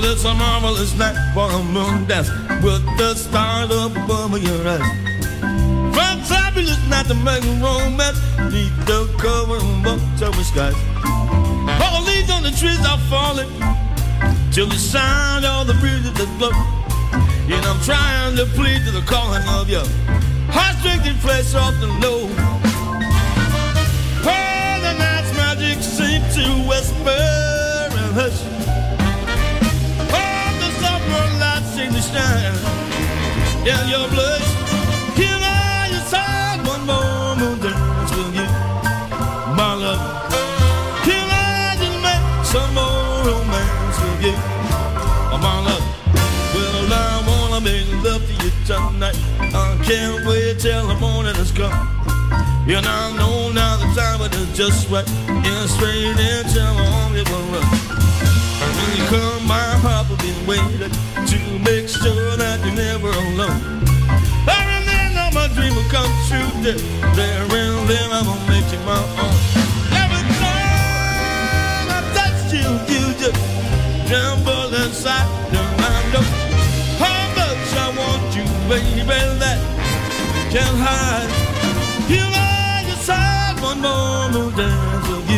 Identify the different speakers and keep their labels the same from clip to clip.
Speaker 1: Oh, it's a marvelous night for a moon dance with the stars above your eyes. Fabulous night to make a romance Neath the cover of October skies. All the leaves on the trees are falling Till the sound of the breezes that blow And I'm trying to plead to the calling of your Heart-stricken flesh soft and low. Oh, the night's magic seems to whisper and hush to shine in your blush moon dance with you, my love. I just make some more romance with you, my love? Well, I wanna make love to you tonight. I can't wait till the morning has come. And I know now the time is just right. And straight into my arms it will run. When you come, my will be waiting to make sure that you're never alone my dream will come true. There, there and then I'm gonna make you my own. Every time I touch you, you just tremble inside. And I know how much I want you, baby. That can't hide. You are your side one more dance with you,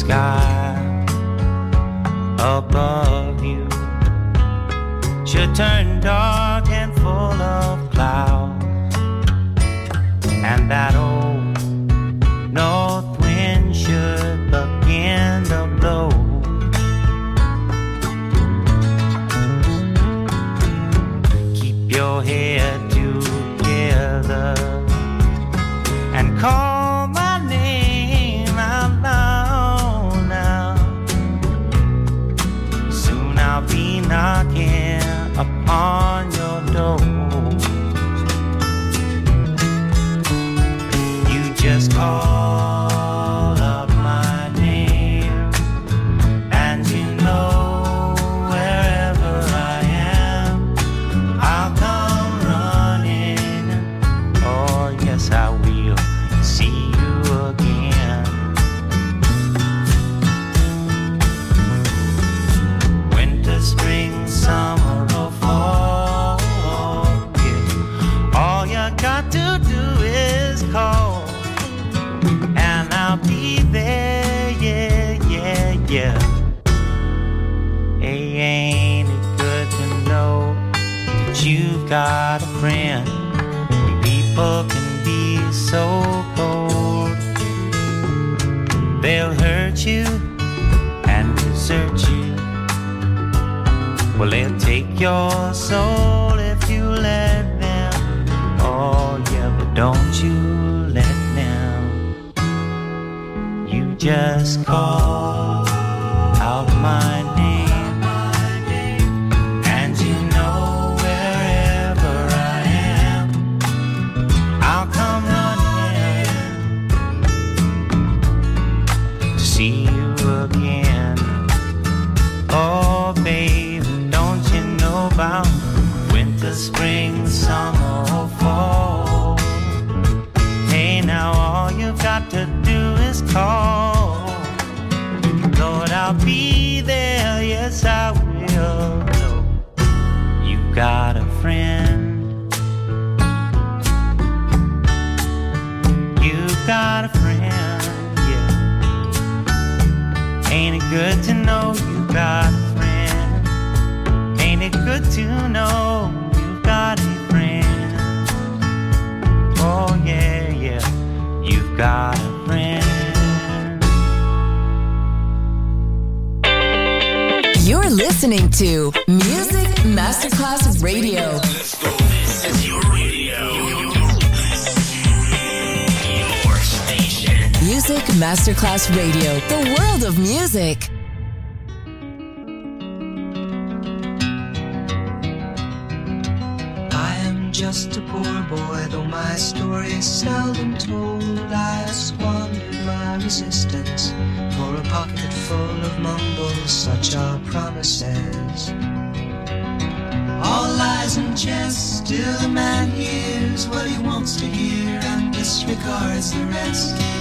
Speaker 2: Sky above you should turn dark see you again. Oh, babe, don't you know about winter, spring, summer, or fall? Hey, now all you've got to do is call. Lord, I'll be there, yes, I will. You've got a friend. You've got a friend, good to know you got a friend? Ain't it good to know you've got a friend? Oh, yeah, yeah, you've got a friend.
Speaker 3: You're listening to Music Masterclass Radio.
Speaker 4: This is your radio.
Speaker 3: Music Masterclass Radio, the world of music.
Speaker 5: I am just a poor boy, though my story is seldom told. I squandered my resistance for a pocket full of mumbles, such are promises. All lies and jest, still the man hears what he wants to hear and disregards the rest.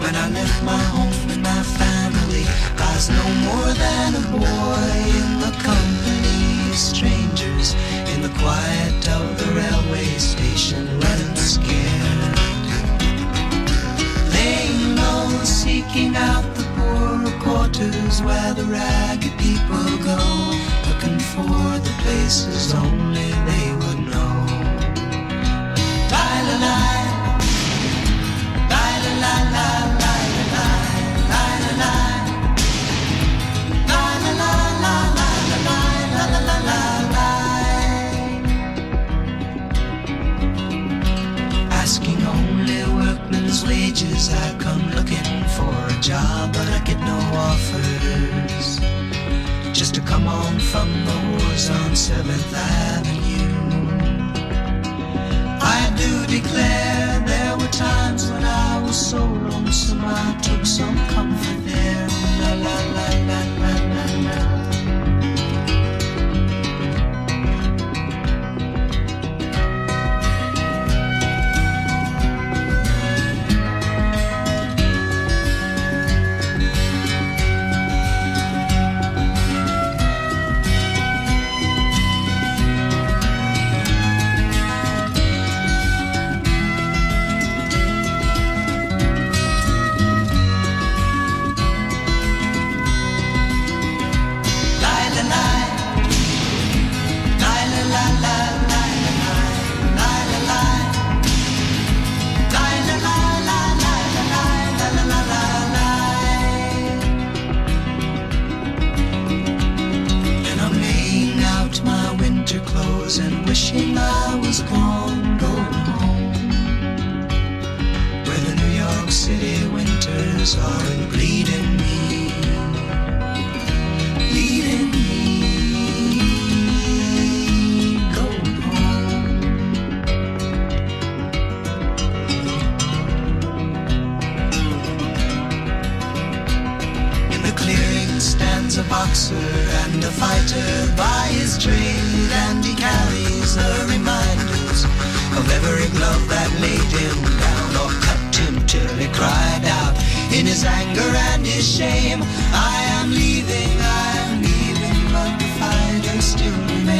Speaker 5: When I left my home and my family, I was no more than a boy. where the ragged people go, looking for the places only they his anger and his shame. I am leaving, I am leaving, but the
Speaker 6: fire still remains.